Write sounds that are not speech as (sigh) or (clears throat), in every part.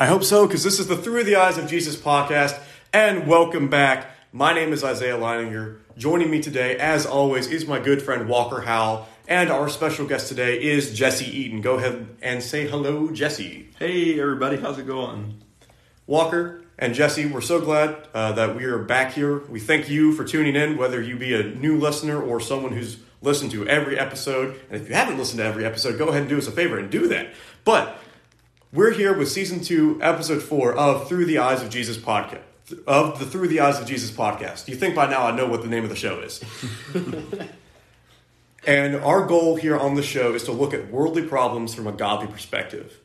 I hope so, because this is the Through the Eyes of Jesus podcast, and welcome back. My name is Isaiah Leininger. Joining me today, as always, is my good friend Walker Howell, and our special guest today is Jesse Eaton. Go ahead and say hello, Jesse. Hey, everybody, how's it going? Walker and Jesse, we're so glad uh, that we are back here. We thank you for tuning in, whether you be a new listener or someone who's listened to every episode. And if you haven't listened to every episode, go ahead and do us a favor and do that. But we're here with season two, episode four of Through the Eyes of Jesus podcast. Of the Through the Eyes of Jesus podcast. You think by now I know what the name of the show is. (laughs) and our goal here on the show is to look at worldly problems from a godly perspective.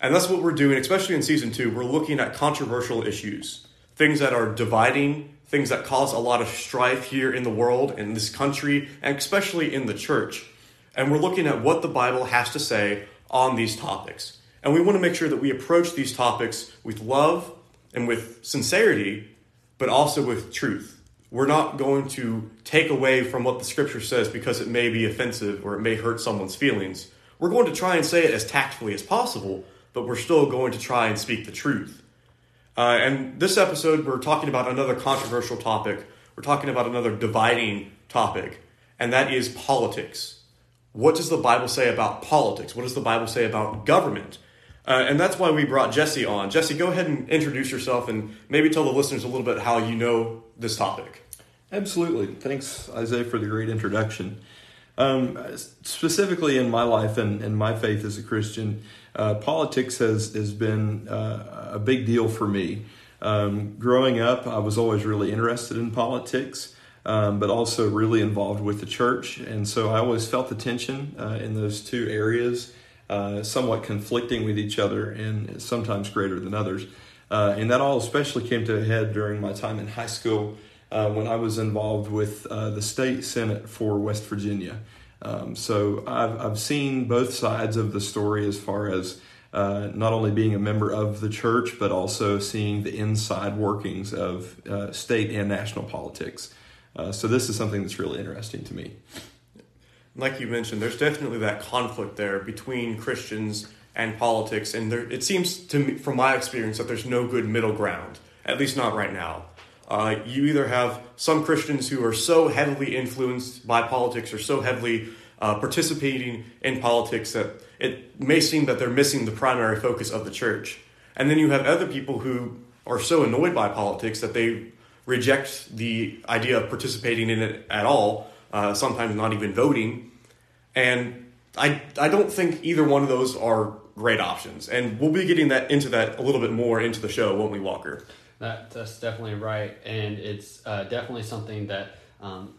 And that's what we're doing, especially in season two. We're looking at controversial issues, things that are dividing, things that cause a lot of strife here in the world, in this country, and especially in the church. And we're looking at what the Bible has to say on these topics. And we want to make sure that we approach these topics with love and with sincerity, but also with truth. We're not going to take away from what the scripture says because it may be offensive or it may hurt someone's feelings. We're going to try and say it as tactfully as possible, but we're still going to try and speak the truth. Uh, and this episode, we're talking about another controversial topic. We're talking about another dividing topic, and that is politics. What does the Bible say about politics? What does the Bible say about government? Uh, and that's why we brought Jesse on. Jesse, go ahead and introduce yourself and maybe tell the listeners a little bit how you know this topic. Absolutely. Thanks, Isaiah, for the great introduction. Um, specifically in my life and, and my faith as a Christian, uh, politics has, has been uh, a big deal for me. Um, growing up, I was always really interested in politics, um, but also really involved with the church. And so I always felt the tension uh, in those two areas uh, somewhat conflicting with each other and sometimes greater than others. Uh, and that all especially came to a head during my time in high school uh, when I was involved with uh, the state senate for West Virginia. Um, so I've, I've seen both sides of the story as far as uh, not only being a member of the church, but also seeing the inside workings of state and national politics. so this is something that's really interesting to me like you mentioned, there's definitely that conflict there between Christians and politics, and there, it seems to me, from my experience, that there's no good middle ground, at least not right now. Uh, you either have some Christians who are so heavily influenced by politics or so heavily uh, participating in politics that it may seem that they're missing the primary focus of the church. And then you have other people who are so annoyed by politics that they reject the idea of participating in it at all uh, sometimes not even voting. And I, I don't think either one of those are great options. And we'll be getting that into that a little bit more into the show, won't we, Walker? That, that's definitely right. And it's uh, definitely something that um,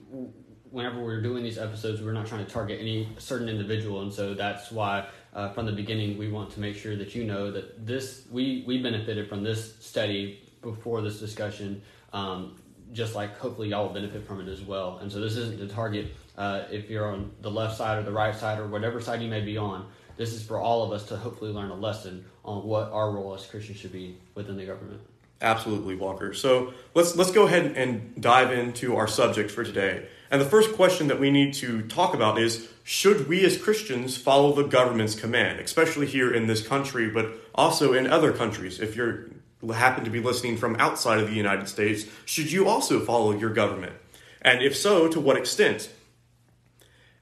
whenever we're doing these episodes, we're not trying to target any certain individual. And so that's why uh, from the beginning, we want to make sure that you know that this, we, we benefited from this study before this discussion. Um, just like hopefully y'all will benefit from it as well. And so this isn't to target uh, if you're on the left side or the right side or whatever side you may be on. This is for all of us to hopefully learn a lesson on what our role as Christians should be within the government. Absolutely, Walker. So let's let's go ahead and dive into our subject for today. And the first question that we need to talk about is should we as Christians follow the government's command, especially here in this country, but also in other countries? If you're happen to be listening from outside of the United States, should you also follow your government? And if so, to what extent?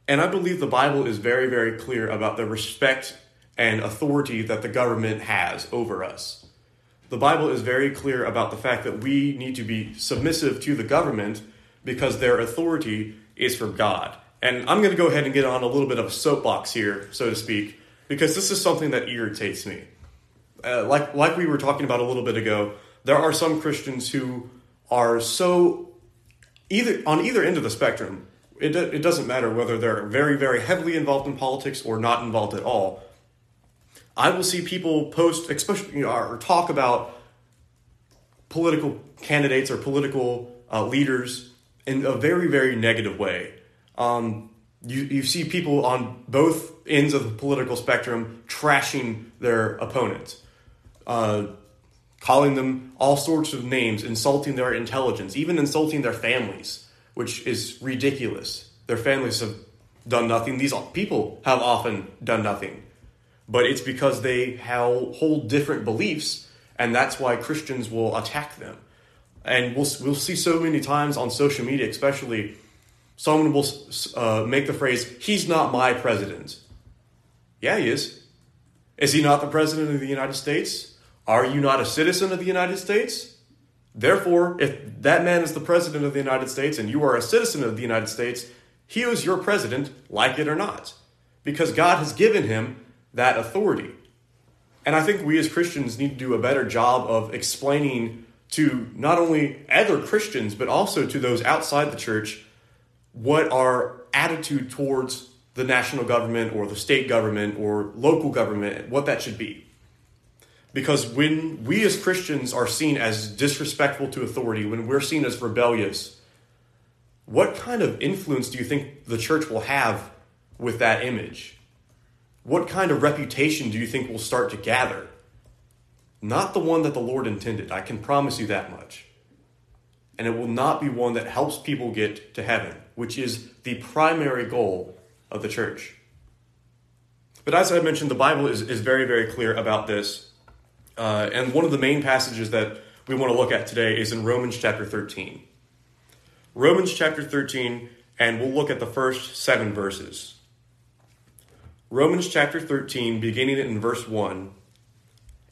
And I believe the Bible is very, very clear about the respect and authority that the government has over us. The Bible is very clear about the fact that we need to be submissive to the government because their authority is from God. And I'm going to go ahead and get on a little bit of a soapbox here, so to speak, because this is something that irritates me uh, like like we were talking about a little bit ago, there are some Christians who are so either on either end of the spectrum. It it doesn't matter whether they're very very heavily involved in politics or not involved at all. I will see people post, especially you know, or talk about political candidates or political uh, leaders in a very very negative way. Um, you, you see people on both ends of the political spectrum trashing their opponents uh, calling them all sorts of names, insulting their intelligence, even insulting their families, which is ridiculous. Their families have done nothing. These people have often done nothing. But it's because they hold different beliefs and that's why Christians will attack them. And we'll we'll see so many times on social media, especially, someone will uh, make the phrase "He's not my president." Yeah, he is. Is he not the president of the United States? Are you not a citizen of the United States? Therefore, if that man is the president of the United States and you are a citizen of the United States, he is your president, like it or not, because God has given him that authority. And I think we as Christians need to do a better job of explaining to not only other Christians, but also to those outside the church what our attitude towards the national government or the state government or local government, what that should be. Because when we as Christians are seen as disrespectful to authority, when we're seen as rebellious, what kind of influence do you think the church will have with that image? What kind of reputation do you think will start to gather? Not the one that the Lord intended, I can promise you that much. And it will not be one that helps people get to heaven, which is the primary goal of the church. But as I mentioned, the Bible is, is very, very clear about this. Uh, and one of the main passages that we want to look at today is in Romans chapter 13. Romans chapter 13, and we'll look at the first seven verses. Romans chapter 13, beginning in verse 1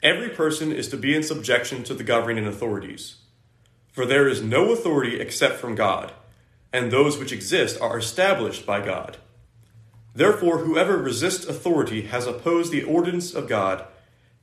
Every person is to be in subjection to the governing authorities. For there is no authority except from God, and those which exist are established by God. Therefore, whoever resists authority has opposed the ordinance of God,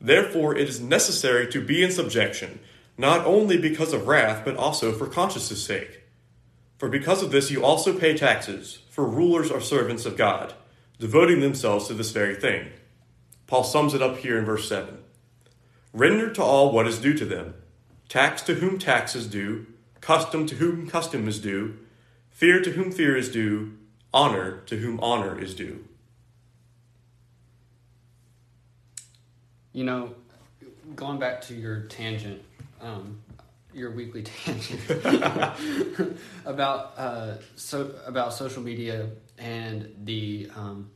Therefore, it is necessary to be in subjection, not only because of wrath, but also for conscience' sake. For because of this you also pay taxes, for rulers are servants of God, devoting themselves to this very thing. Paul sums it up here in verse 7. Render to all what is due to them tax to whom tax is due, custom to whom custom is due, fear to whom fear is due, honor to whom honor is due. You know, going back to your tangent, um, your weekly (laughs) tangent (laughs) about uh, so about social media and the um,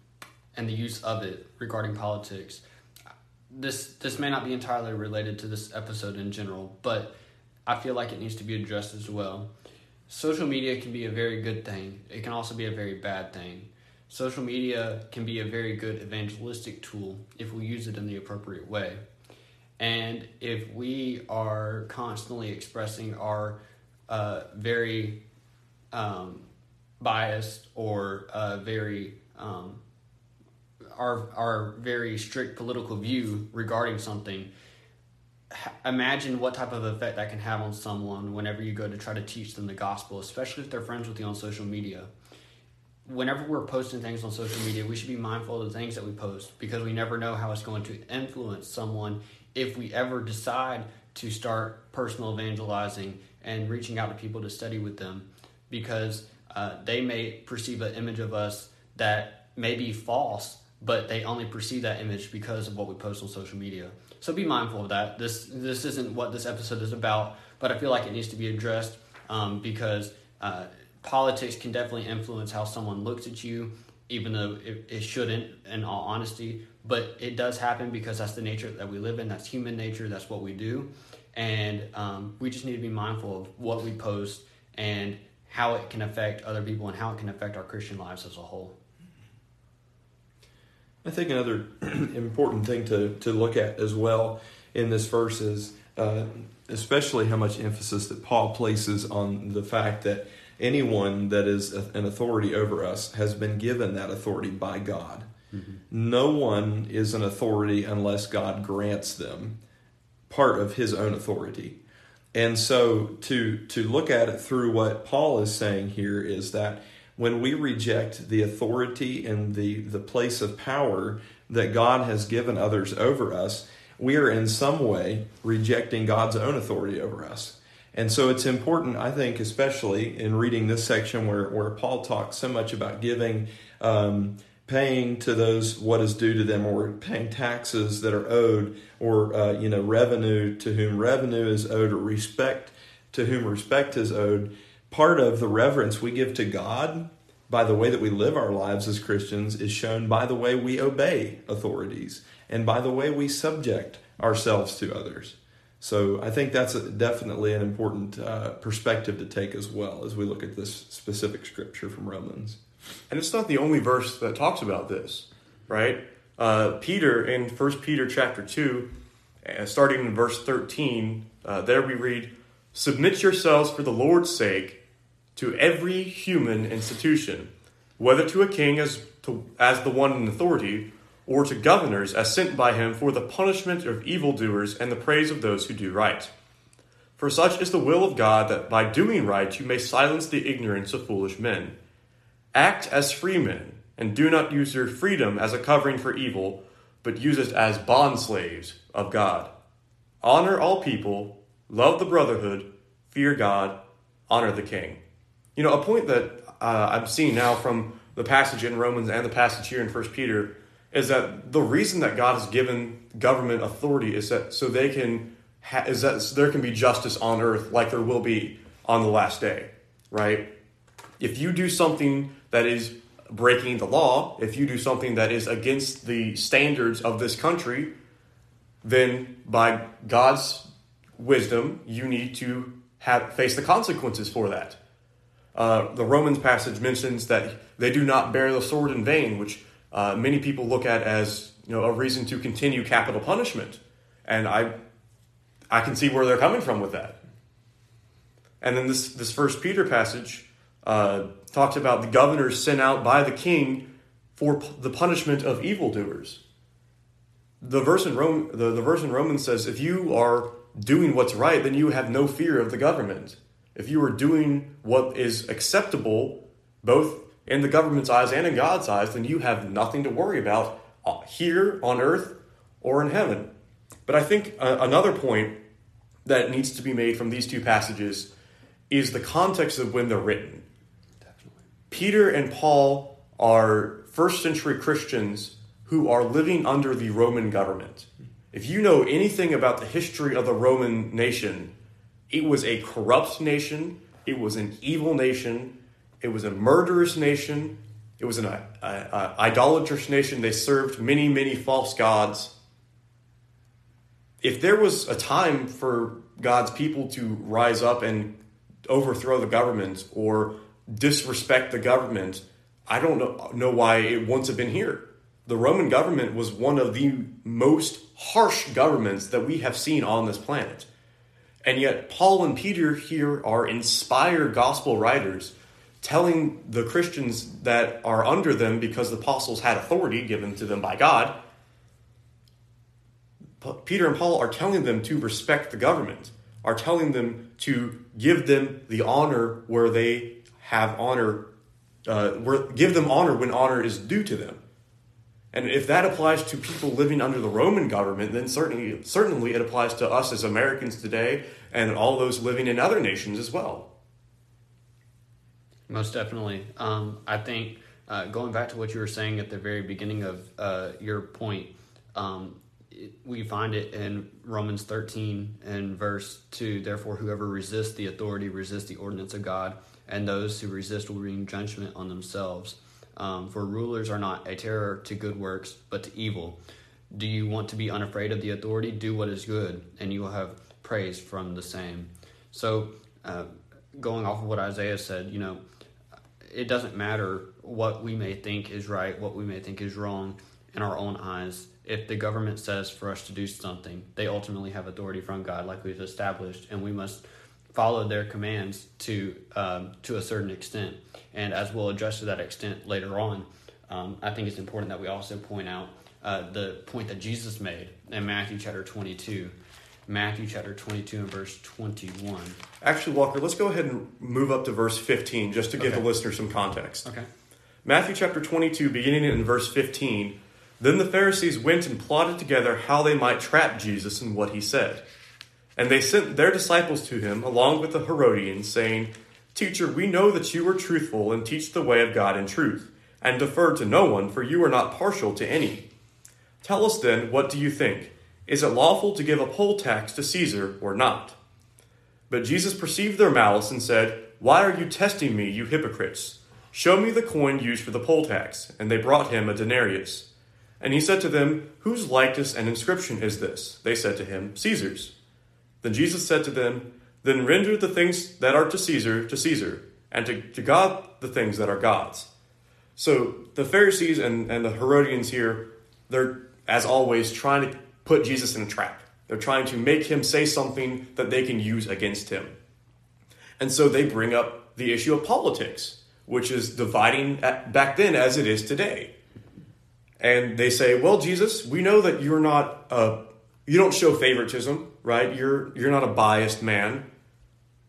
and the use of it regarding politics. This this may not be entirely related to this episode in general, but I feel like it needs to be addressed as well. Social media can be a very good thing. It can also be a very bad thing. Social media can be a very good evangelistic tool if we use it in the appropriate way. And if we are constantly expressing our uh, very um, biased or uh, very um, our our very strict political view regarding something, imagine what type of effect that can have on someone whenever you go to try to teach them the gospel, especially if they're friends with you on social media. Whenever we're posting things on social media, we should be mindful of the things that we post because we never know how it's going to influence someone if we ever decide to start personal evangelizing and reaching out to people to study with them because uh, they may perceive an image of us that may be false but they only perceive that image because of what we post on social media. So be mindful of that. This this isn't what this episode is about, but I feel like it needs to be addressed um, because uh, politics can definitely influence how someone looks at you, even though it, it shouldn't, in all honesty. But it does happen because that's the nature that we live in. That's human nature. That's what we do, and um, we just need to be mindful of what we post and how it can affect other people and how it can affect our Christian lives as a whole. I think another (clears throat) important thing to, to look at as well in this verse is uh, especially how much emphasis that Paul places on the fact that anyone that is an authority over us has been given that authority by God. Mm-hmm. No one is an authority unless God grants them part of his own authority. And so to to look at it through what Paul is saying here is that when we reject the authority and the, the place of power that God has given others over us, we are in some way rejecting God's own authority over us. And so it's important, I think, especially in reading this section where, where Paul talks so much about giving, um, paying to those what is due to them, or paying taxes that are owed, or uh, you know revenue to whom revenue is owed, or respect to whom respect is owed. Part of the reverence we give to God by the way that we live our lives as Christians is shown by the way we obey authorities and by the way we subject ourselves to others. So I think that's a, definitely an important uh, perspective to take as well as we look at this specific scripture from Romans. And it's not the only verse that talks about this, right? Uh, Peter in 1 Peter chapter 2, uh, starting in verse 13, uh, there we read, Submit yourselves for the Lord's sake to every human institution, whether to a king as, to, as the one in authority, or to governors as sent by him for the punishment of evildoers and the praise of those who do right. For such is the will of God that by doing right you may silence the ignorance of foolish men. Act as free men, and do not use your freedom as a covering for evil, but use it as bondslaves of God. Honor all people, love the brotherhood, fear God, honor the king. You know, a point that uh, I'm seeing now from the passage in Romans and the passage here in First Peter is that the reason that God has given government authority is that so they can ha- is that so there can be justice on earth like there will be on the last day, right? If you do something that is breaking the law, if you do something that is against the standards of this country, then by God's wisdom, you need to have face the consequences for that. Uh, the Romans passage mentions that they do not bear the sword in vain, which uh, many people look at as you know a reason to continue capital punishment, and I I can see where they're coming from with that. And then this this First Peter passage uh, talks about the governors sent out by the king for p- the punishment of evildoers. The verse in Rome the, the verse in Romans says if you are doing what's right, then you have no fear of the government. If you are doing what is acceptable, both in the government's eyes and in God's eyes, then you have nothing to worry about uh, here on earth or in heaven. But I think uh, another point that needs to be made from these two passages is the context of when they're written. Definitely. Peter and Paul are first century Christians who are living under the Roman government. If you know anything about the history of the Roman nation, it was a corrupt nation, it was an evil nation, it was a murderous nation. It was an idolatrous nation. They served many, many false gods. If there was a time for God's people to rise up and overthrow the government or disrespect the government, I don't know, know why it wouldn't have been here. The Roman government was one of the most harsh governments that we have seen on this planet. And yet, Paul and Peter here are inspired gospel writers telling the Christians that are under them because the apostles had authority given to them by God. Peter and Paul are telling them to respect the government, are telling them to give them the honor where they have honor, uh, where, give them honor when honor is due to them. And if that applies to people living under the Roman government, then certainly, certainly it applies to us as Americans today and all those living in other nations as well. Most definitely. Um, I think uh, going back to what you were saying at the very beginning of uh, your point, um, it, we find it in Romans 13 and verse 2 Therefore, whoever resists the authority resists the ordinance of God, and those who resist will bring judgment on themselves. Um, for rulers are not a terror to good works, but to evil. Do you want to be unafraid of the authority? Do what is good, and you will have praise from the same. So, uh, going off of what Isaiah said, you know, it doesn't matter what we may think is right, what we may think is wrong in our own eyes. If the government says for us to do something, they ultimately have authority from God, like we've established, and we must follow their commands to um, to a certain extent. And as we'll address to that extent later on, um, I think it's important that we also point out uh, the point that Jesus made in Matthew chapter twenty two. Matthew chapter 22 and verse 21. Actually, Walker, let's go ahead and move up to verse 15 just to give Okay. the listener some context. Okay. Matthew chapter 22, beginning in verse 15. Then the Pharisees went and plotted together how they might trap Jesus in what he said. And they sent their disciples to him along with the Herodians, saying, Teacher, we know that you are truthful and teach the way of God in truth, and defer to no one, for you are not partial to any. Tell us then, what do you think? Is it lawful to give a poll tax to Caesar or not? But Jesus perceived their malice and said, Why are you testing me, you hypocrites? Show me the coin used for the poll tax. And they brought him a denarius. And he said to them, Whose likeness and inscription is this? They said to him, Caesar's. Then Jesus said to them, Then render the things that are to Caesar to Caesar, and to, to God the things that are God's. So the Pharisees and, and the Herodians here, they're, as always, trying to put Jesus in a trap. They're trying to make him say something that they can use against him. And so they bring up the issue of politics, which is dividing back then as it is today. And they say, "Well, Jesus, we know that you're not a you don't show favoritism, right? You're you're not a biased man.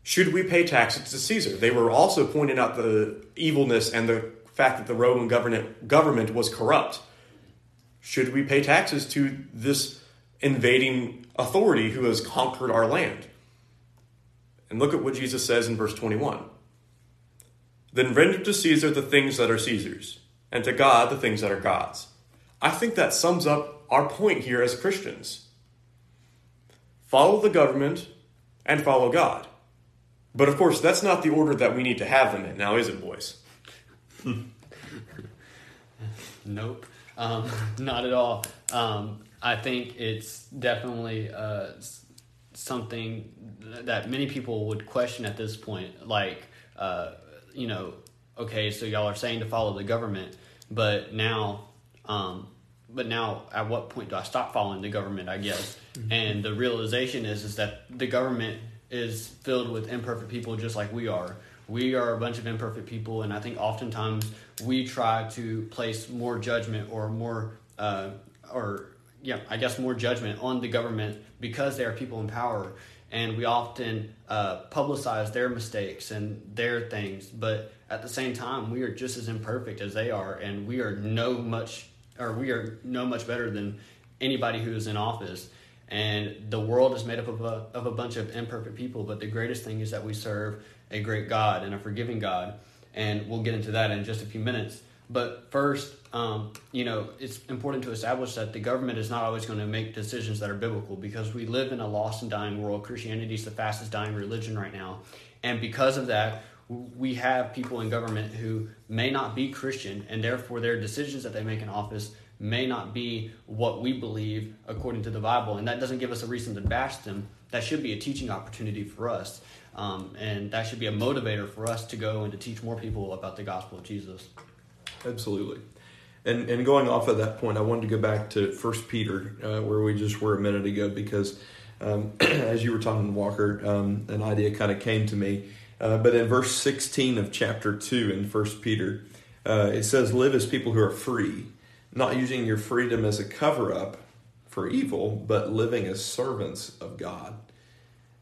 Should we pay taxes to Caesar?" They were also pointing out the evilness and the fact that the Roman government government was corrupt. Should we pay taxes to this invading authority who has conquered our land? And look at what Jesus says in verse 21. Then render to Caesar the things that are Caesar's, and to God the things that are God's. I think that sums up our point here as Christians. Follow the government and follow God. But of course, that's not the order that we need to have them in, now is it, boys? (laughs) nope, um, (laughs) not at all. Um, I think it's definitely uh, something that many people would question at this point. Like, uh, you know, okay, so y'all are saying to follow the government, but now um, but now, at what point do I stop following the government? I guess, mm-hmm. and the realization is is that the government is filled with imperfect people, just like we are. We are a bunch of imperfect people, and I think oftentimes we try to place more judgment or more, uh, or yeah, I guess more judgment on the government because they are people in power, and we often uh, publicize their mistakes and their things. But at the same time, we are just as imperfect as they are, and we are no much or we are no much better than anybody who is in office. And the world is made up of a, of a bunch of imperfect people, but the greatest thing is that we serve a great God and a forgiving God. And we'll get into that in just a few minutes. But first, um, you know, it's important to establish that the government is not always going to make decisions that are biblical because we live in a lost and dying world. Christianity is the fastest dying religion right now. And because of that, we have people in government who may not be Christian, and therefore their decisions that they make in office may not be what we believe according to the Bible. And that doesn't give us a reason to bash them. That should be a teaching opportunity for us. Um, and that should be a motivator for us to go and to teach more people about the gospel of Jesus. Absolutely. And, and going off of that point, I wanted to go back to First Peter, uh, where we just were a minute ago, because um, (clears throat) as you were talking, Walker, um, an idea kind of came to me uh, but in verse 16 of chapter 2 in First Peter, uh, it says, Live as people who are free, not using your freedom as a cover up for evil, but living as servants of God.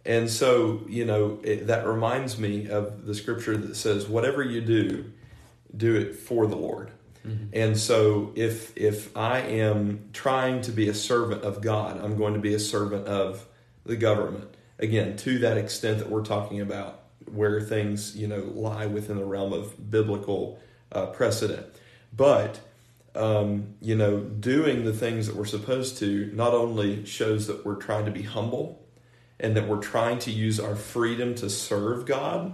And so, you know, it, that reminds me of the scripture that says, Whatever you do, do it for the Lord. Mm-hmm. And so if if I am trying to be a servant of God, I'm going to be a servant of the government. Again, to that extent that we're talking about where things you know lie within the realm of biblical uh, precedent. But um, you know, doing the things that we're supposed to not only shows that we're trying to be humble and that we're trying to use our freedom to serve God,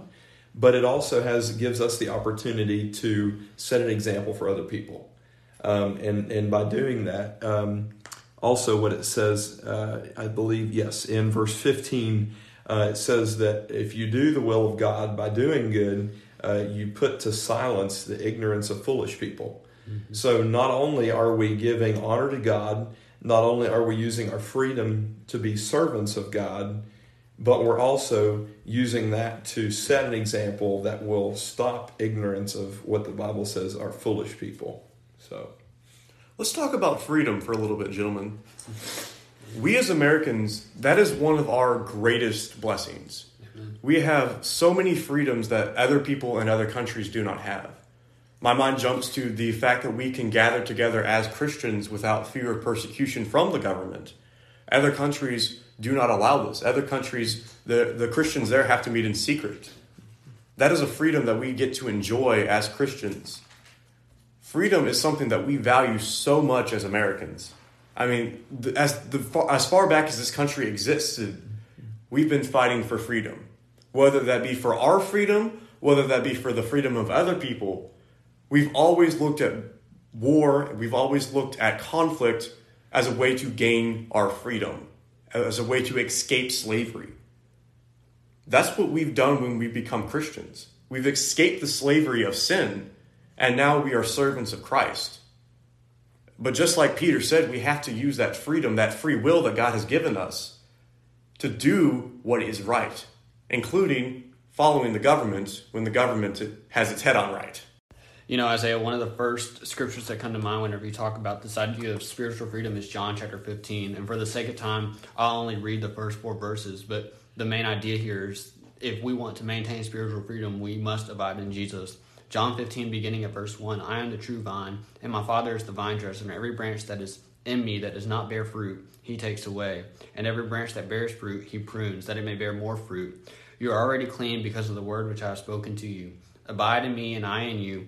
but it also has gives us the opportunity to set an example for other people. Um, and and by doing that, um, also what it says, uh, I believe, yes, in verse fifteen uh, it says that if you do the will of God by doing good, uh, you put to silence the ignorance of foolish people. Mm-hmm. So not only are we giving honor to God, not only are we using our freedom to be servants of God, but we're also using that to set an example that will stop ignorance of what the Bible says are foolish people. So let's talk about freedom for a little bit, gentlemen we as Americans, that is one of our greatest blessings. We have so many freedoms that other people in other countries do not have. My mind jumps to the fact that we can gather together as Christians without fear of persecution from the government. Other countries do not allow this. Other countries, the, the Christians there have to meet in secret. That is a freedom that we get to enjoy as Christians. Freedom is something that we value so much as Americans. I mean, as, the, as far back as this country existed, we've been fighting for freedom. Whether that be for our freedom, whether that be for the freedom of other people, we've always looked at war, we've always looked at conflict as a way to gain our freedom, as a way to escape slavery. That's what we've done when we become Christians. We've escaped the slavery of sin, and now we are servants of Christ. But just like Peter said, we have to use that freedom, that free will that God has given us to do what is right, including following the government when the government has its head on right. You know, Isaiah, one of the first scriptures that come to mind whenever you talk about this idea of spiritual freedom is John chapter 15. And for the sake of time, I'll only read the first four verses. But the main idea here is if we want to maintain spiritual freedom, we must abide in Jesus. John 15, beginning at verse 1 I am the true vine, and my Father is the vine dresser, and every branch that is in me that does not bear fruit, he takes away. And every branch that bears fruit, he prunes, that it may bear more fruit. You are already clean because of the word which I have spoken to you. Abide in me, and I in you.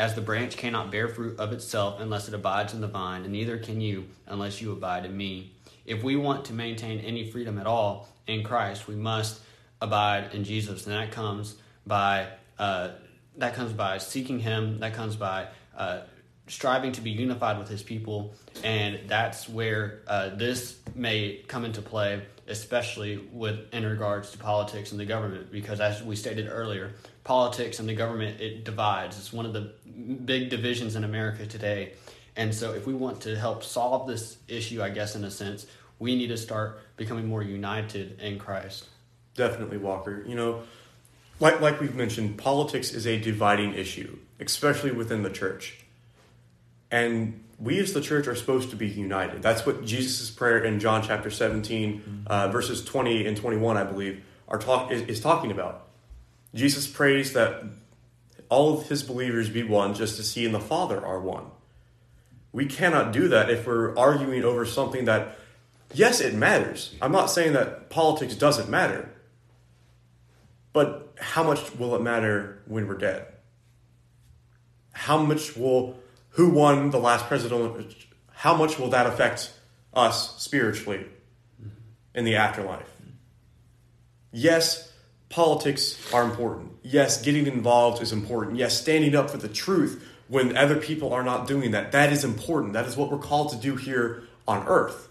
As the branch cannot bear fruit of itself unless it abides in the vine, and neither can you unless you abide in me. If we want to maintain any freedom at all in Christ, we must abide in Jesus, and that comes by uh, that comes by seeking Him. That comes by uh, striving to be unified with His people, and that's where uh, this may come into play, especially with in regards to politics and the government, because as we stated earlier, politics and the government it divides. It's one of the big divisions in America today. And so, if we want to help solve this issue, I guess in a sense, we need to start becoming more united in Christ. Definitely, Walker. You know, like, like we've mentioned, politics is a dividing issue, especially within the church. And we as the church are supposed to be united. That's what Jesus' prayer in John chapter 17, uh, verses 20 and 21, I believe, are talk, is, is talking about. Jesus prays that all of his believers be one, just as he and the Father are one. We cannot do that if we're arguing over something that, yes, it matters. I'm not saying that politics doesn't matter. But how much will it matter when we're dead? How much will who won the last president? How much will that affect us spiritually in the afterlife? Yes, politics are important. Yes, getting involved is important. Yes, standing up for the truth when other people are not doing that. That is important. That is what we're called to do here on earth.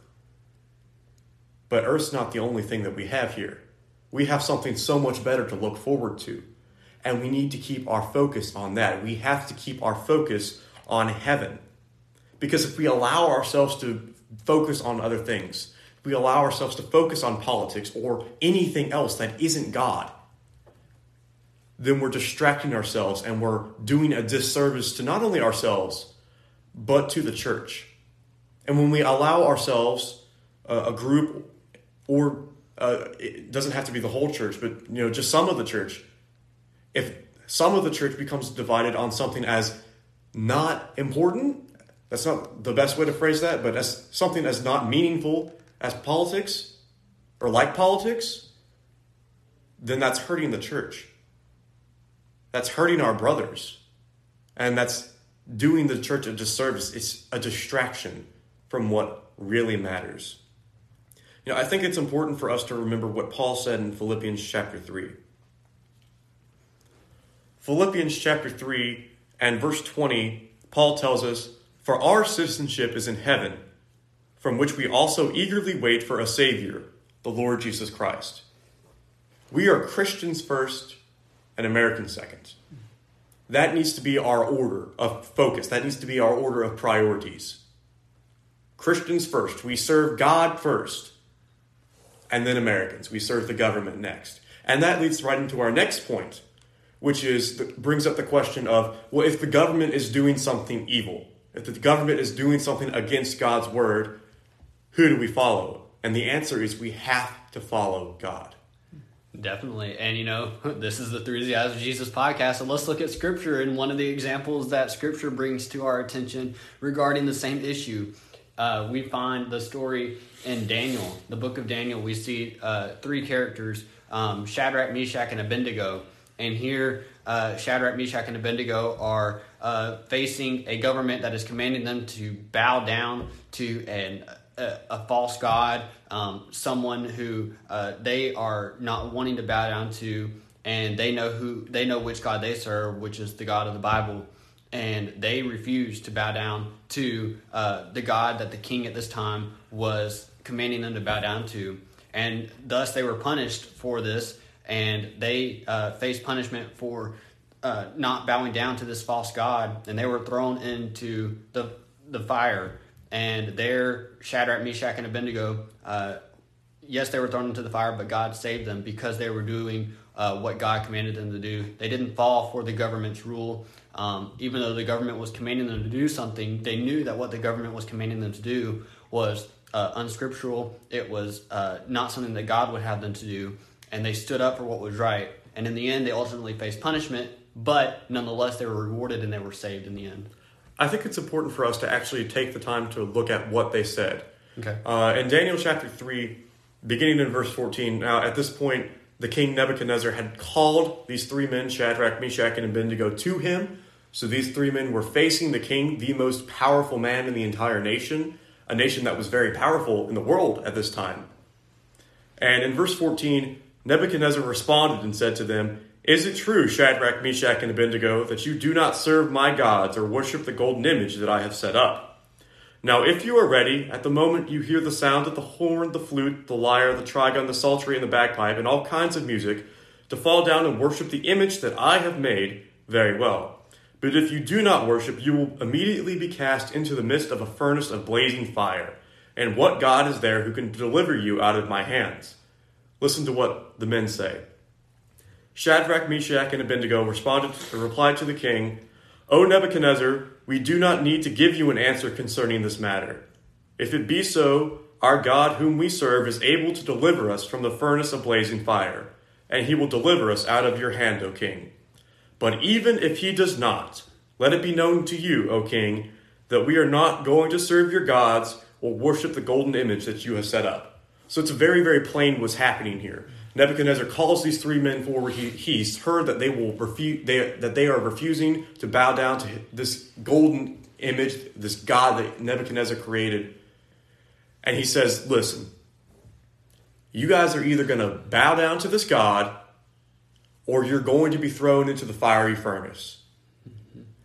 But earth's not the only thing that we have here. We have something so much better to look forward to. And we need to keep our focus on that. We have to keep our focus on heaven. Because if we allow ourselves to focus on other things, we allow ourselves to focus on politics or anything else that isn't God, then we're distracting ourselves and we're doing a disservice to not only ourselves, but to the church. And when we allow ourselves, uh, a group, or uh, it doesn't have to be the whole church, but you know, just some of the church. If some of the church becomes divided on something as not important, that's not the best way to phrase that, but as something as not meaningful as politics or like politics, then that's hurting the church. That's hurting our brothers. And that's doing the church a disservice. It's a distraction from what really matters. You know, I think it's important for us to remember what Paul said in Philippians chapter 3. Philippians chapter 3 and verse 20, Paul tells us, For our citizenship is in heaven, from which we also eagerly wait for a Savior, the Lord Jesus Christ. We are Christians first and Americans second. That needs to be our order of focus. That needs to be our order of priorities. Christians first. We serve God first and then Americans. We serve the government next. And that leads right into our next point, which is brings up the question of well, if the government is doing something evil, if the government is doing something against God's word, who do we follow? And the answer is we have to follow God. Definitely. And you know, (laughs) this is the the Eyes of Jesus podcast. So let's look at scripture and one of the examples that scripture brings to our attention regarding the same issue uh, we find the story in Daniel, the book of Daniel. We see uh, three characters um, Shadrach, Meshach, and Abednego. And here, uh, Shadrach, Meshach, and Abednego are uh, facing a government that is commanding them to bow down to an, a, false god, um, someone who uh, they are not wanting to bow down to, and they know who they know which god they serve, which is the God of the Bible and they refuse to bow down to uh, the God that the king at this time was commanding them to bow down to. And thus they were punished for this, and they uh, faced punishment for uh, not bowing down to this false God, and they were thrown into the, the fire. And there, Shadrach, Meshach, and Abednego, uh, yes, they were thrown into the fire, but God saved them because they were doing uh, what God commanded them to do. They didn't fall for the government's rule. Um, even though the government was commanding them to do something, they knew that what the government was commanding them to do was uh, unscriptural. It was uh, not something that God would have them to do, and they stood up for what was right. And in the end, they ultimately faced punishment, but nonetheless, they were rewarded and they were saved in the end. I think it's important for us to actually take the time to look at what they said. Okay. Uh, in Daniel chapter 3, beginning in verse 14, now at this point, the king Nebuchadnezzar had called these three men, Shadrach, Meshach, and Abednego, to him. So these three men were facing the king, the most powerful man in the entire nation, a nation that was very powerful in the world at this time. And in verse 14, Nebuchadnezzar responded and said to them, Is it true, Shadrach, Meshach, and Abednego, that you do not serve my gods or worship the golden image that I have set up? Now, if you are ready, at the moment you hear the sound of the horn, the flute, the lyre, the trigon, the psaltery, and the bagpipe, and all kinds of music, to fall down and worship the image that I have made, very well. But if you do not worship, you will immediately be cast into the midst of a furnace of blazing fire. And what God is there who can deliver you out of my hands? Listen to what the men say. Shadrach, Meshach, and Abednego responded replied to the king, O Nebuchadnezzar, we do not need to give you an answer concerning this matter. If it be so, our God, whom we serve, is able to deliver us from the furnace of blazing fire, and he will deliver us out of your hand, O king. But even if he does not, let it be known to you, O king, that we are not going to serve your gods or worship the golden image that you have set up. So it's very, very plain what's happening here. Nebuchadnezzar calls these three men forward. He, he's heard that they will refuse they, that they are refusing to bow down to this golden image, this God that Nebuchadnezzar created. And he says, "Listen, you guys are either going to bow down to this God, or you're going to be thrown into the fiery furnace."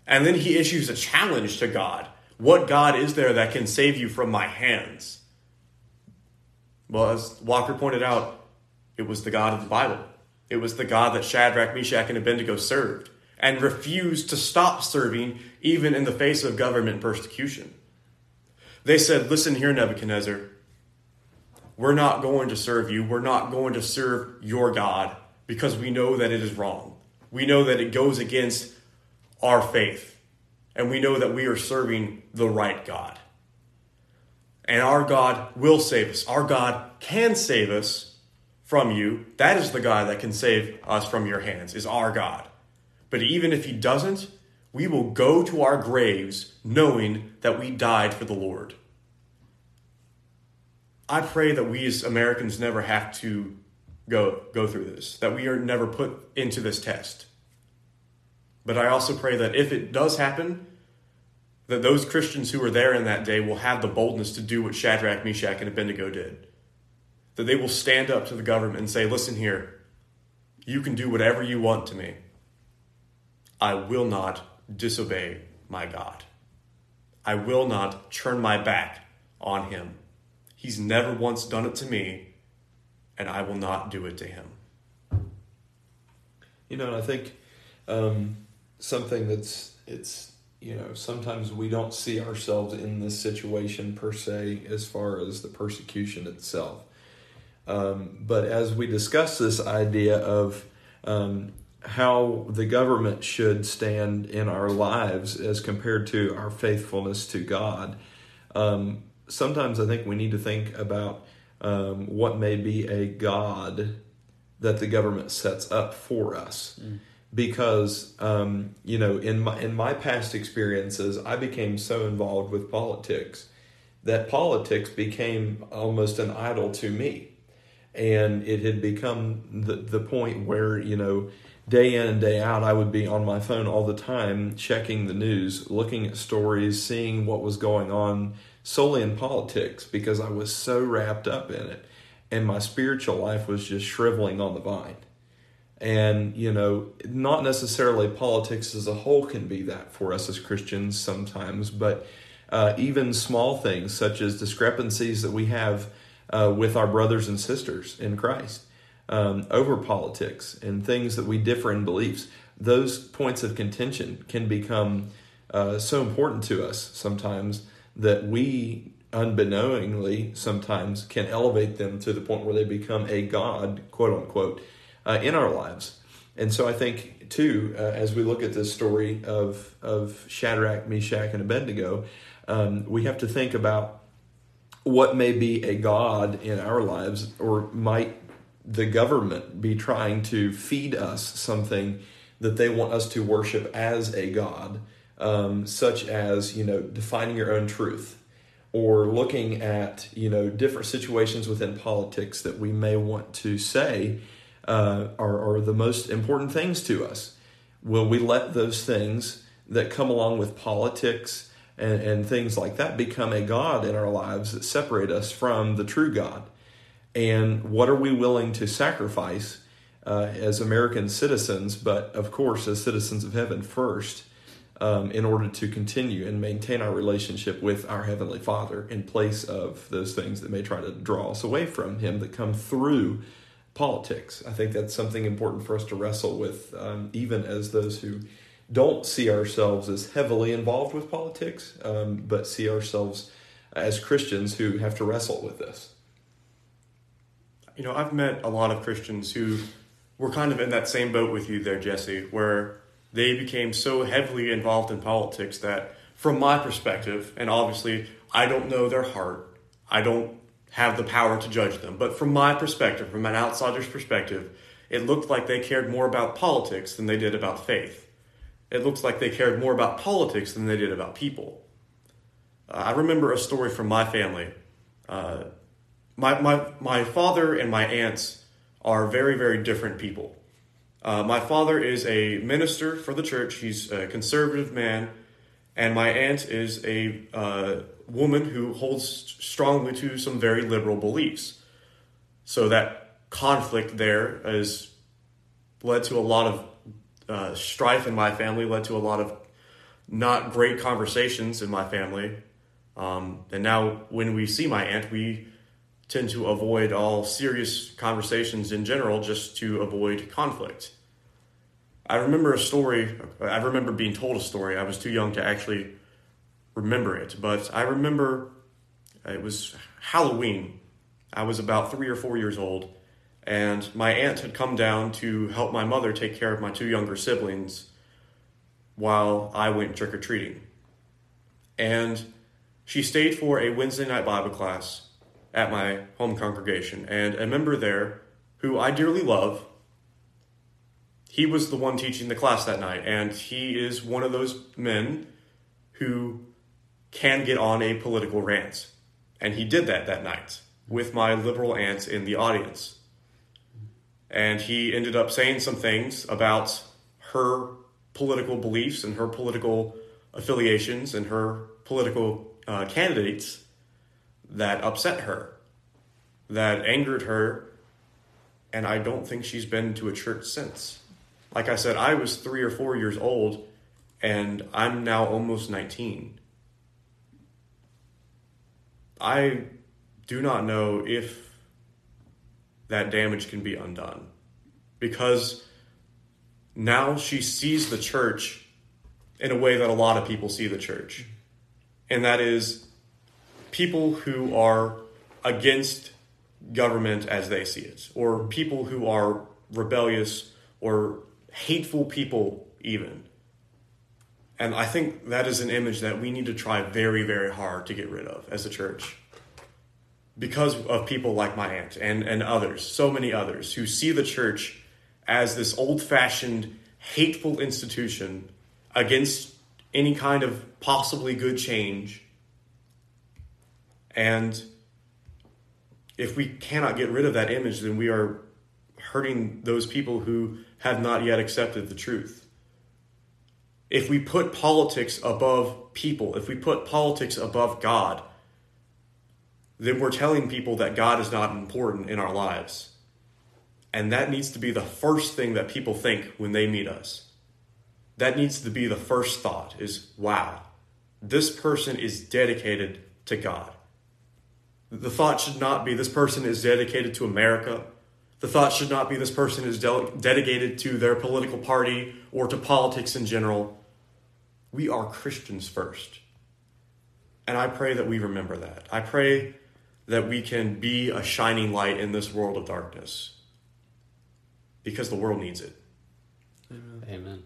And then he issues a challenge to God. What God is there that can save you from my hands? Well, as Walker pointed out, it was the God of the Bible. It was the God that Shadrach, Meshach, and Abednego served and refused to stop serving even in the face of government persecution. They said, Listen here, Nebuchadnezzar, we're not going to serve you. We're not going to serve your God because we know that it is wrong. We know that it goes against our faith. And we know that we are serving the right God. And our God will save us. Our God can save us from you. That is the God that can save us from your hands, is our God. But even if he doesn't, we will go to our graves knowing that we died for the Lord. I pray that we as Americans never have to go, go through this, that we are never put into this test. But I also pray that if it does happen, that those Christians who were there in that day will have the boldness to do what Shadrach, Meshach, and Abednego did. That they will stand up to the government and say, listen here, you can do whatever you want to me. I will not disobey my God. I will not turn my back on him. He's never once done it to me, and I will not do it to him. You know, I think um, something that's it's you know sometimes we don't see ourselves in this situation per se as far as the persecution itself. Um, but as we discuss this idea of um, how the government should stand in our lives as compared to our faithfulness to God, um, sometimes I think we need to think about um, what may be a God that the government sets up for us. Mm. Because um, you know, in my in my past experiences, I became so involved with politics that politics became almost an idol to me. And it had become the, the point where, you know, day in and day out, I would be on my phone all the time, checking the news, looking at stories, seeing what was going on solely in politics because I was so wrapped up in it. And my spiritual life was just shriveling on the vine. And, you know, not necessarily politics as a whole can be that for us as Christians sometimes, but uh, even small things such as discrepancies that we have uh, with our brothers and sisters in Christ um, over politics and things that we differ in beliefs, those points of contention can become uh, so important to us sometimes that we unbeknowingly sometimes can elevate them to the point where they become a god, quote unquote, uh, in our lives. And so I think, too, uh, as we look at this story of, of Shadrach, Meshach, and Abednego, um, we have to think about what may be a God in our lives, or might the government be trying to feed us something that they want us to worship as a God, um, such as, you know, defining your own truth or looking at, you know, different situations within politics that we may want to say uh, are, are the most important things to us. Will we let those things that come along with politics and, and things like that become a God in our lives that separate us from the true God? And what are we willing to sacrifice uh, as American citizens, but of course as citizens of heaven first, um, in order to continue and maintain our relationship with our Heavenly Father in place of those things that may try to draw us away from Him that come through politics? I think that's something important for us to wrestle with, um, even as those who don't see ourselves as heavily involved with politics, um, but see ourselves as Christians who have to wrestle with this. You know, I've met a lot of Christians who were kind of in that same boat with you there, Jesse, where they became so heavily involved in politics that, from my perspective, and obviously I don't know their heart, I don't have the power to judge them, but from my perspective, from an outsider's perspective, it looked like they cared more about politics than they did about faith it looks like they cared more about politics than they did about people. Uh, I remember a story from my family. Uh, my, my, my father and my aunts are very, very different people. Uh, my father is a minister for the church, he's a conservative man, and my aunt is a uh, woman who holds strongly to some very liberal beliefs. So that conflict there has led to a lot of uh, strife in my family led to a lot of not great conversations in my family. Um, and now, when we see my aunt, we tend to avoid all serious conversations in general just to avoid conflict. I remember a story, I remember being told a story. I was too young to actually remember it, but I remember it was Halloween. I was about three or four years old, and my aunt had come down to help my mother take care of my two younger siblings while I went trick or treating. And she stayed for a Wednesday night Bible class at my home congregation. And a member there, who I dearly love, he was the one teaching the class that night. And he is one of those men who can get on a political rant. And he did that that night with my liberal aunt in the audience and he ended up saying some things about her political beliefs and her political affiliations and her political uh, candidates that upset her, that angered her, and I don't think she's been to a church since. Like I said, I was three or four years old, and I'm now almost 19. I do not know if that damage can be undone. Because now she sees the church in a way that a lot of people see the church. And that is people who are against government as they see it, or people who are rebellious or hateful people, even. And I think that is an image that we need to try very, very hard to get rid of as a church because of people like my aunt and, and others, so many others, who see the church as this old fashioned, hateful institution against any kind of possibly good change. And if we cannot get rid of that image, then we are hurting those people who have not yet accepted the truth. If we put politics above people, if we put politics above God, then we're telling people that God is not important in our lives. And that needs to be the first thing that people think when they meet us. That needs to be the first thought is wow, this person is dedicated to God. The thought should not be this person is dedicated to America. The thought should not be this person is de- dedicated to their political party or to politics in general. We are Christians first. And I pray that we remember that. I pray that we can be a shining light in this world of darkness because the world needs it. Amen. Amen.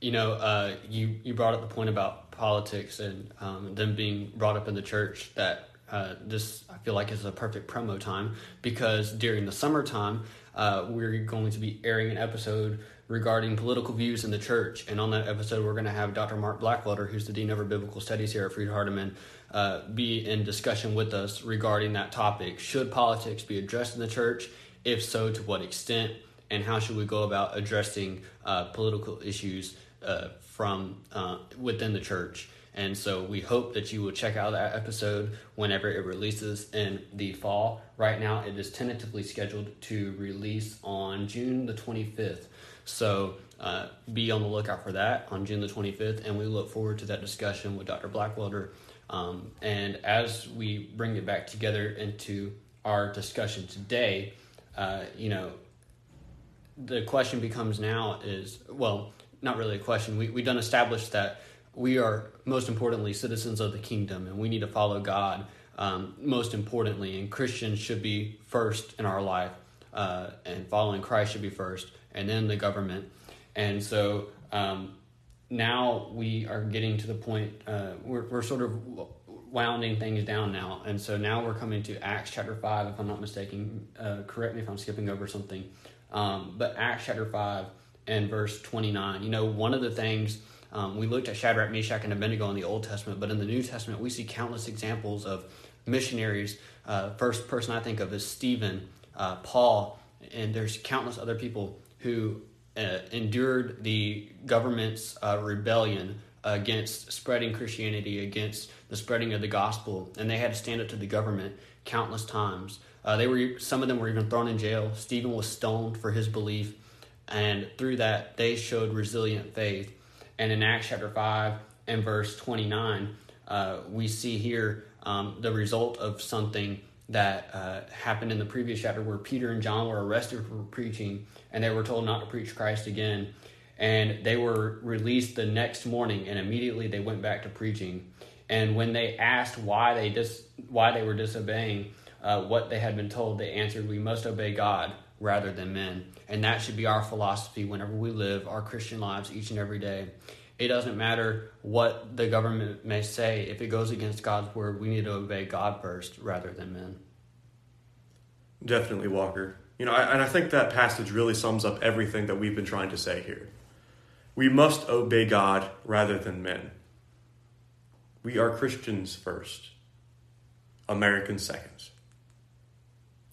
You know, uh, you you brought up the point about politics and um, them being brought up in the church. That uh, this I feel like is a perfect promo time because during the summertime uh, we're going to be airing an episode regarding political views in the church, and on that episode we're going to have Dr. Mark Blackwelder, who's the dean of biblical studies here at Freed Hardeman, uh, be in discussion with us regarding that topic. Should politics be addressed in the church? If so, to what extent? And how should we go about addressing uh, political issues uh, from uh, within the church? And so we hope that you will check out that episode whenever it releases in the fall. Right now, it is tentatively scheduled to release on June the 25th. So uh, be on the lookout for that on June the 25th, and we look forward to that discussion with Dr. Blackwelder um, and as we bring it back together into our discussion today, uh, you know, the question becomes now is well, not really a question. We we done established that we are most importantly citizens of the kingdom, and we need to follow God um, most importantly. And Christians should be first in our life, uh, and following Christ should be first, and then the government. And so um, now we are getting to the point uh, we're, we're sort of wounding things down now. And so now we're coming to acts chapter 5 if i'm not mistaken. Uh, correct me if i'm skipping over something. Um, but acts chapter 5 and verse 29 you know one of the things um, we looked at shadrach meshach and abednego in the old testament but in the new testament we see countless examples of missionaries. Uh, first person i think of is stephen uh, paul and there's countless other people who uh, endured the government's uh, rebellion against spreading Christianity, against the spreading of the gospel, and they had to stand up to the government countless times. Uh, they were some of them were even thrown in jail. Stephen was stoned for his belief, and through that they showed resilient faith. And in Acts chapter five and verse twenty nine, uh, we see here um, the result of something that uh, happened in the previous chapter where Peter and John were arrested for preaching and they were told not to preach Christ again. And they were released the next morning and immediately they went back to preaching. And when they asked why they dis- why they were disobeying uh, what they had been told, they answered, "We must obey God rather than men." And that should be our philosophy whenever we live our Christian lives each and every day. It doesn't matter what the government may say. If it goes against God's word, we need to obey God first rather than men. Definitely, Walker. You know, and I think that passage really sums up everything that we've been trying to say here. We must obey God rather than men. We are Christians first, Americans second.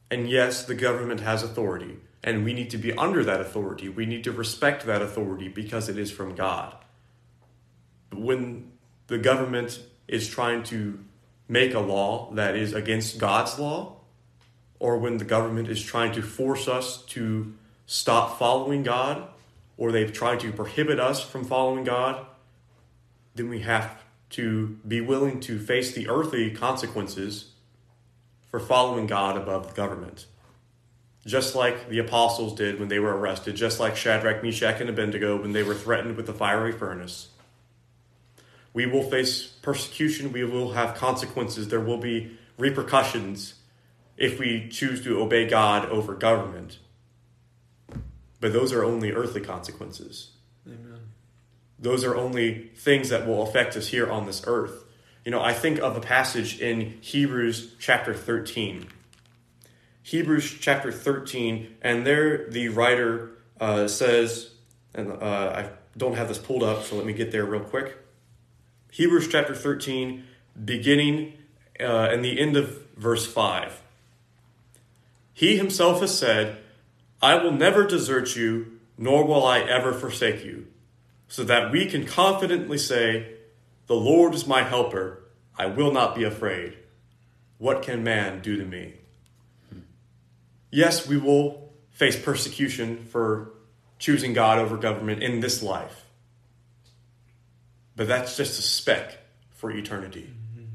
And yes, the government has authority, and we need to be under that authority. We need to respect that authority because it is from God. But when the government is trying to make a law that is against God's law, or when the government is trying to force us to stop following God, or they've tried to prohibit us from following God, then we have to be willing to face the earthly consequences for following God above the government. Just like the apostles did when they were arrested, just like Shadrach, Meshach, and Abednego when they were threatened with the fiery furnace. We will face persecution, we will have consequences, there will be repercussions if we choose to obey God over government. But those are only earthly consequences. Amen. Those are only things that will affect us here on this earth. You know, I think of a passage in Hebrews chapter 13. Hebrews chapter 13, and there the writer uh, says, and uh, I don't have this pulled up, so let me get there real quick. Hebrews chapter 13, beginning uh, in the end of verse 5. He himself has said, I will never desert you, nor will I ever forsake you, so that we can confidently say, The Lord is my helper, I will not be afraid. What can man do to me? Yes, we will face persecution for choosing God over government in this life. But that's just a speck for eternity. Mm-hmm.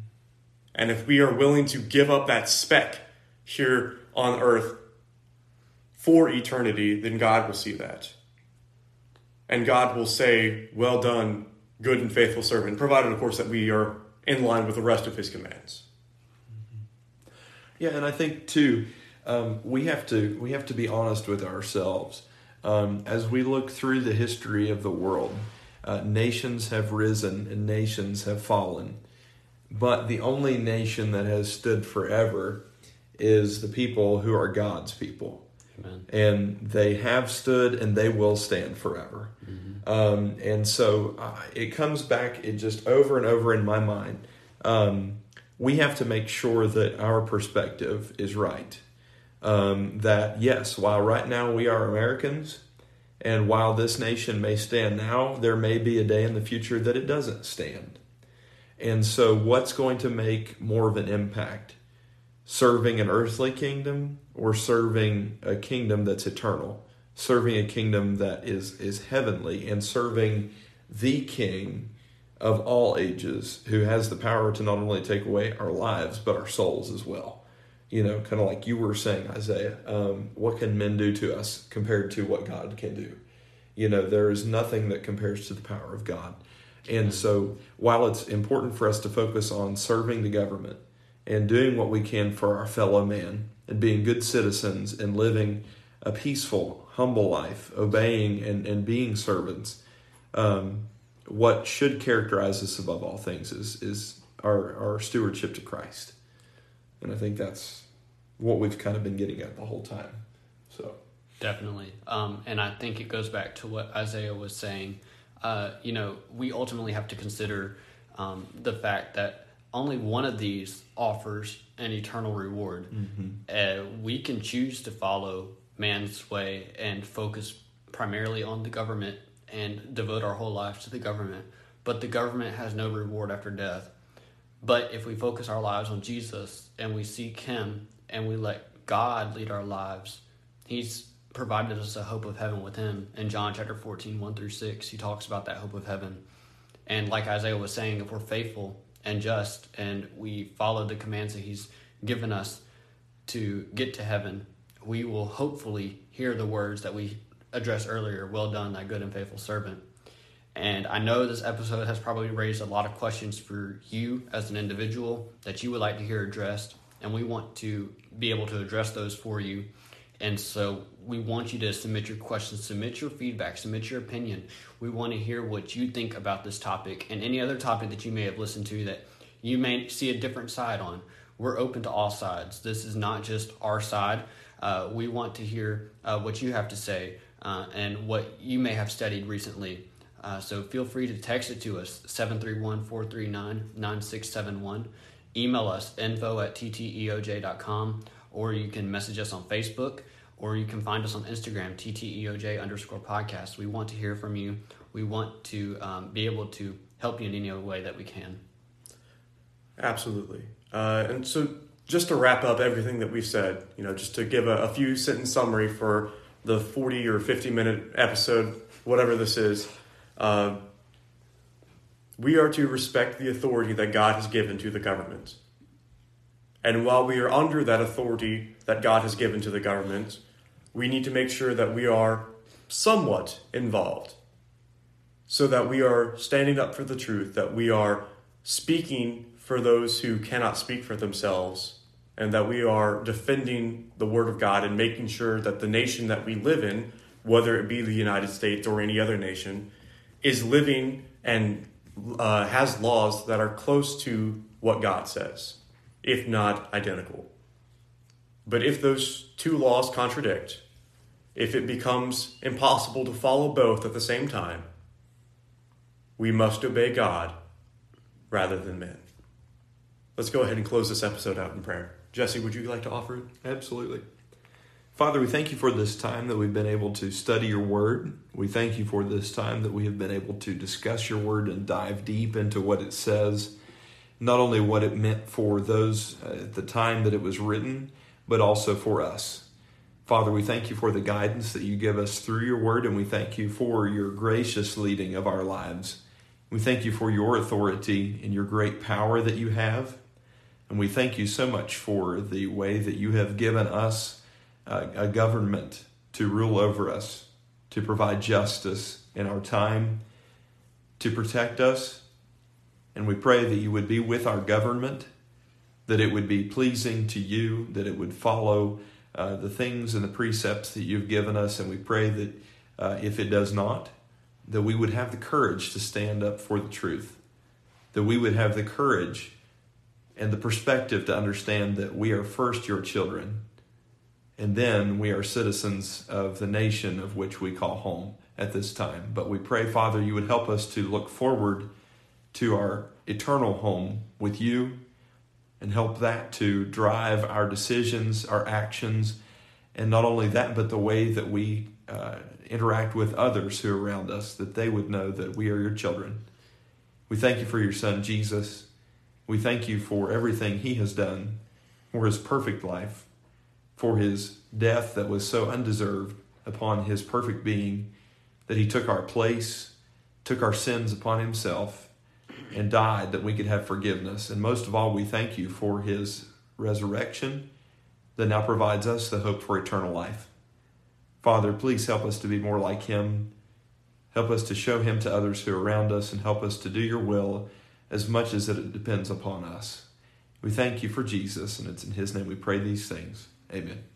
And if we are willing to give up that speck here on earth for eternity, then God will see that. And God will say, Well done, good and faithful servant, provided, of course, that we are in line with the rest of his commands. Yeah, and I think too, um, we have to we have to be honest with ourselves um, as we look through the history of the world. Uh, nations have risen and nations have fallen, but the only nation that has stood forever is the people who are God's people. Amen. And they have stood and they will stand forever. Mm-hmm. Um, and so uh, it comes back, it just over and over in my mind. Um, we have to make sure that our perspective is right um, that yes, while right now we are Americans, and while this nation may stand now, there may be a day in the future that it doesn't stand. And so, what's going to make more of an impact? Serving an earthly kingdom or serving a kingdom that's eternal? Serving a kingdom that is, is heavenly and serving the King of all ages who has the power to not only take away our lives, but our souls as well you know, kind of like you were saying, Isaiah, um, what can men do to us compared to what God can do? You know, there is nothing that compares to the power of God. And so, while it's important for us to focus on serving the government and doing what we can for our fellow man and being good citizens and living a peaceful, humble life, obeying and, and being servants, um, what should characterize us above all things is, is our, our stewardship to Christ. And I think that's what we've kind of been getting at the whole time. So definitely, um, and I think it goes back to what Isaiah was saying. Uh, you know, we ultimately have to consider um, the fact that only one of these offers an eternal reward. Mm-hmm. Uh, we can choose to follow man's way and focus primarily on the government and devote our whole lives to the government. But the government has no reward after death. But if we focus our lives on Jesus and we seek Him and we let God lead our lives, He's provided us a hope of heaven with Him. In John chapter 14, 1 through 6, He talks about that hope of heaven. And like Isaiah was saying, if we're faithful and just and we follow the commands that He's given us to get to heaven, we will hopefully hear the words that we addressed earlier Well done, thy good and faithful servant. And I know this episode has probably raised a lot of questions for you as an individual that you would like to hear addressed and we want to be able to address those for you. And so we want you to submit your questions, submit your feedback, submit your opinion. We want to hear what you think about this topic and any other topic that you may have listened to that you may see a different side on. We're open to all sides. This is not just our side. Uh, we want to hear uh, what you have to say uh, and what you may have studied recently. Uh, so feel free to text it to us, 731 439 9671 email us info at tteoj.com or you can message us on Facebook or you can find us on Instagram, tteoj underscore podcast. We want to hear from you. We want to um, be able to help you in any way that we can. Absolutely. Uh, and so, just to wrap up everything that we've said, you know, just to give a, a few sentence summary for the 40 or 50 minute episode, whatever this is. Uh, we are to respect the authority that God has given to the government. And while we are under that authority that God has given to the government, we need to make sure that we are somewhat involved so that we are standing up for the truth, that we are speaking for those who cannot speak for themselves, and that we are defending the Word of God and making sure that the nation that we live in, whether it be the United States or any other nation, is living and uh, has laws that are close to what God says, if not identical. But if those two laws contradict, if it becomes impossible to follow both at the same time, we must obey God rather than men. Let's go ahead and close this episode out in prayer. Jesse, would you like to offer it? Absolutely. Father, we thank you for this time that we've been able to study your word. We thank you for this time that we have been able to discuss your word and dive deep into what it says, not only what it meant for those uh, at the time that it was written, but also for us. Father, we thank you for the guidance that you give us through your word, and we thank you for your gracious leading of our lives. We thank you for your authority and your great power that you have. And we thank you so much for the way that you have given us uh, a government to rule over us, to provide justice in our time, to protect us. And we pray that you would be with our government, that it would be pleasing to you, that it would follow uh, the things and the precepts that you've given us. And we pray that uh, if it does not, that we would have the courage to stand up for the truth, that we would have the courage and the perspective to understand that we are first your children, and then we are citizens of the nation of which we call home at this time. But we pray, Father, you would help us to look forward to our eternal home with you and help that to drive our decisions, our actions, and not only that, but the way that we uh, interact with others who are around us, that they would know that we are your children. We thank you for your son, Jesus. We thank you for everything he has done, for his perfect life, for his death that was so undeserved upon his perfect being, that he took our place, took our sins upon himself, and died that we could have forgiveness. And most of all, we thank you for his resurrection that now provides us the hope for eternal life. Father, please help us to be more like him. Help us to show him to others who are around us and help us to do your will as much as it depends upon us. We thank you for Jesus, and it's in his name we pray these things. Amen.